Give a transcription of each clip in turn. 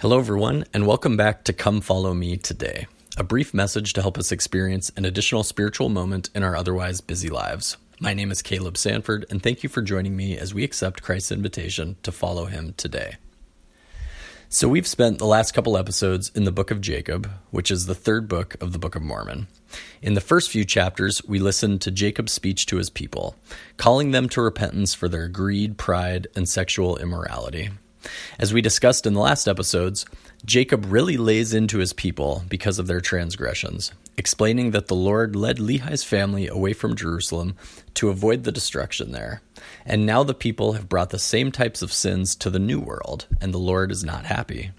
Hello, everyone, and welcome back to Come Follow Me Today, a brief message to help us experience an additional spiritual moment in our otherwise busy lives. My name is Caleb Sanford, and thank you for joining me as we accept Christ's invitation to follow him today. So, we've spent the last couple episodes in the book of Jacob, which is the third book of the Book of Mormon. In the first few chapters, we listened to Jacob's speech to his people, calling them to repentance for their greed, pride, and sexual immorality. As we discussed in the last episodes, Jacob really lays into his people because of their transgressions, explaining that the Lord led Lehi's family away from Jerusalem to avoid the destruction there. And now the people have brought the same types of sins to the new world, and the Lord is not happy.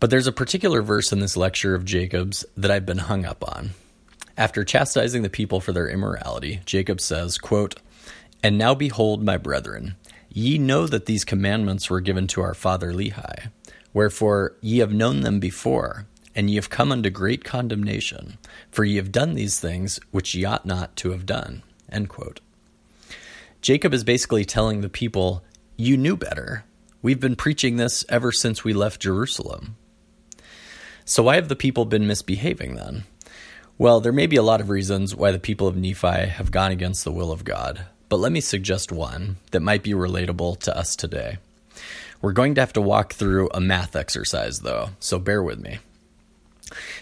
But there's a particular verse in this lecture of Jacob's that I've been hung up on. After chastising the people for their immorality, Jacob says, quote, And now behold, my brethren, Ye know that these commandments were given to our father Lehi. Wherefore ye have known them before, and ye have come unto great condemnation, for ye have done these things which ye ought not to have done. Jacob is basically telling the people, You knew better. We've been preaching this ever since we left Jerusalem. So, why have the people been misbehaving then? Well, there may be a lot of reasons why the people of Nephi have gone against the will of God but let me suggest one that might be relatable to us today. We're going to have to walk through a math exercise, though, so bear with me.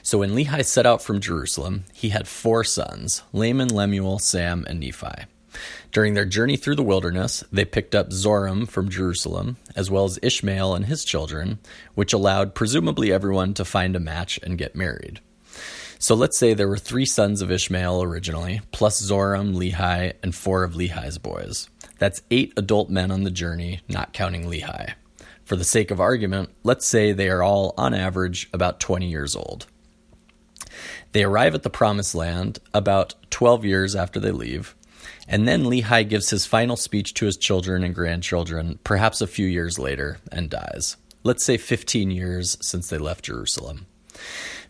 So, when Lehi set out from Jerusalem, he had four sons Laman, Lemuel, Sam, and Nephi. During their journey through the wilderness, they picked up Zoram from Jerusalem, as well as Ishmael and his children, which allowed presumably everyone to find a match and get married. So let's say there were three sons of Ishmael originally, plus Zoram, Lehi, and four of Lehi's boys. That's eight adult men on the journey, not counting Lehi. For the sake of argument, let's say they are all, on average, about 20 years old. They arrive at the Promised Land about 12 years after they leave, and then Lehi gives his final speech to his children and grandchildren, perhaps a few years later, and dies. Let's say 15 years since they left Jerusalem.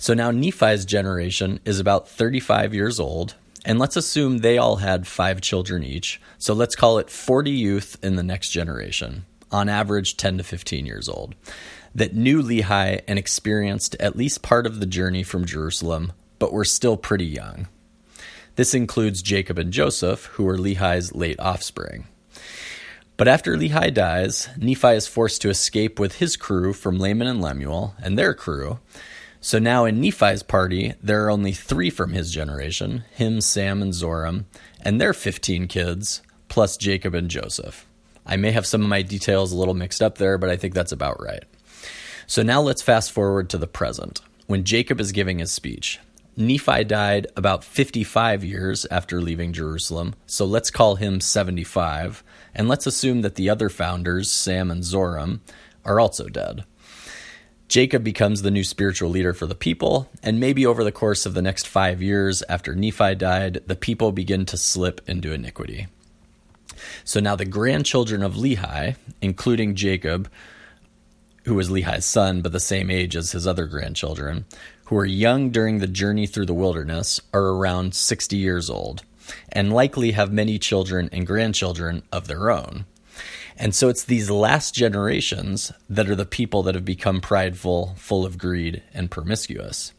So now Nephi's generation is about 35 years old, and let's assume they all had five children each. So let's call it 40 youth in the next generation, on average 10 to 15 years old, that knew Lehi and experienced at least part of the journey from Jerusalem, but were still pretty young. This includes Jacob and Joseph, who were Lehi's late offspring. But after Lehi dies, Nephi is forced to escape with his crew from Laman and Lemuel and their crew, so now in Nephi's party, there are only three from his generation him, Sam, and Zoram, and their 15 kids, plus Jacob and Joseph. I may have some of my details a little mixed up there, but I think that's about right. So now let's fast forward to the present, when Jacob is giving his speech. Nephi died about 55 years after leaving Jerusalem, so let's call him 75, and let's assume that the other founders, Sam and Zoram, are also dead. Jacob becomes the new spiritual leader for the people, and maybe over the course of the next five years after Nephi died, the people begin to slip into iniquity. So now the grandchildren of Lehi, including Jacob, who was Lehi's son, but the same age as his other grandchildren, who were young during the journey through the wilderness, are around 60 years old, and likely have many children and grandchildren of their own. And so it's these last generations that are the people that have become prideful, full of greed, and promiscuous.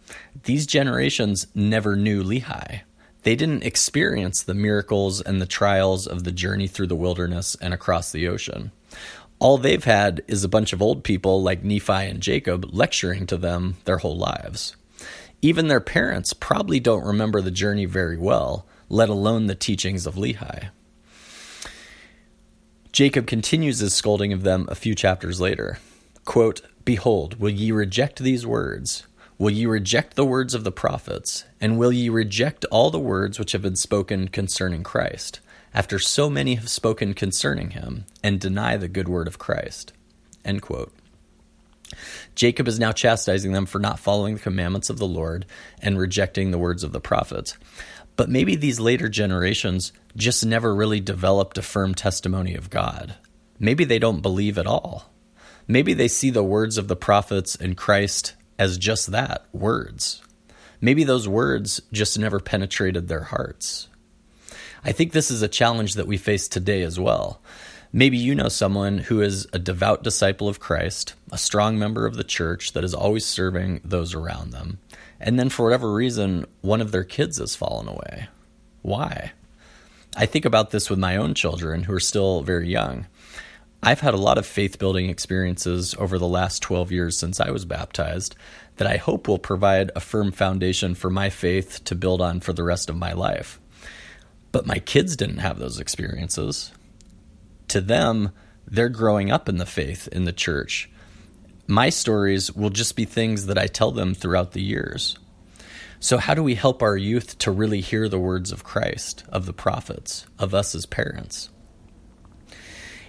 These generations never knew Lehi. They didn't experience the miracles and the trials of the journey through the wilderness and across the ocean. All they've had is a bunch of old people like Nephi and Jacob lecturing to them their whole lives. Even their parents probably don't remember the journey very well, let alone the teachings of Lehi. Jacob continues his scolding of them a few chapters later. Quote, Behold, will ye reject these words? Will ye reject the words of the prophets? And will ye reject all the words which have been spoken concerning Christ, after so many have spoken concerning him, and deny the good word of Christ? End quote. Jacob is now chastising them for not following the commandments of the Lord and rejecting the words of the prophets. But maybe these later generations just never really developed a firm testimony of God. Maybe they don't believe at all. Maybe they see the words of the prophets and Christ as just that words. Maybe those words just never penetrated their hearts. I think this is a challenge that we face today as well. Maybe you know someone who is a devout disciple of Christ, a strong member of the church that is always serving those around them. And then, for whatever reason, one of their kids has fallen away. Why? I think about this with my own children who are still very young. I've had a lot of faith building experiences over the last 12 years since I was baptized that I hope will provide a firm foundation for my faith to build on for the rest of my life. But my kids didn't have those experiences to them, they're growing up in the faith in the church. My stories will just be things that I tell them throughout the years. So, how do we help our youth to really hear the words of Christ, of the prophets, of us as parents?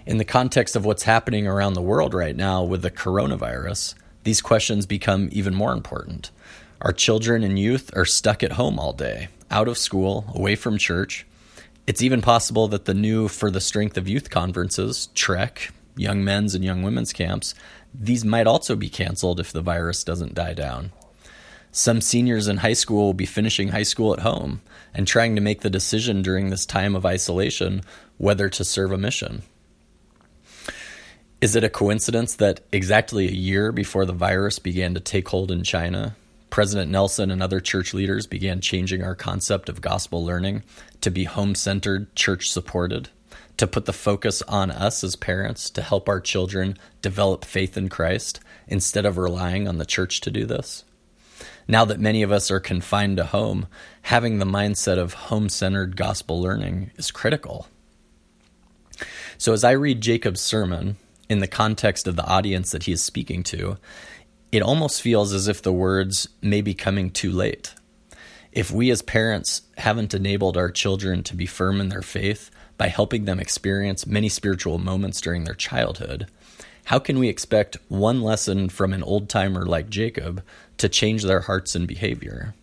In the context of what's happening around the world right now with the coronavirus, these questions become even more important. Our children and youth are stuck at home all day, out of school, away from church. It's even possible that the new For the Strength of Youth conferences, Trek, young men's and young women's camps, these might also be canceled if the virus doesn't die down. Some seniors in high school will be finishing high school at home and trying to make the decision during this time of isolation whether to serve a mission. Is it a coincidence that exactly a year before the virus began to take hold in China, President Nelson and other church leaders began changing our concept of gospel learning to be home centered, church supported, to put the focus on us as parents to help our children develop faith in Christ instead of relying on the church to do this. Now that many of us are confined to home, having the mindset of home centered gospel learning is critical. So, as I read Jacob's sermon in the context of the audience that he is speaking to, it almost feels as if the words may be coming too late. If we as parents haven't enabled our children to be firm in their faith by helping them experience many spiritual moments during their childhood, how can we expect one lesson from an old timer like Jacob to change their hearts and behavior?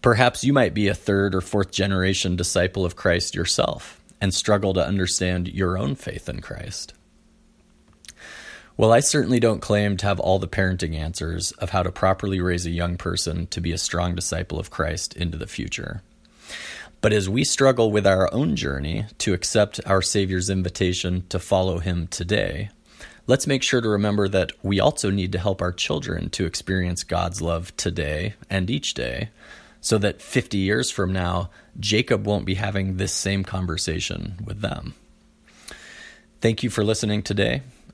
Perhaps you might be a third or fourth generation disciple of Christ yourself and struggle to understand your own faith in Christ. Well, I certainly don't claim to have all the parenting answers of how to properly raise a young person to be a strong disciple of Christ into the future. But as we struggle with our own journey to accept our Savior's invitation to follow Him today, let's make sure to remember that we also need to help our children to experience God's love today and each day, so that 50 years from now, Jacob won't be having this same conversation with them. Thank you for listening today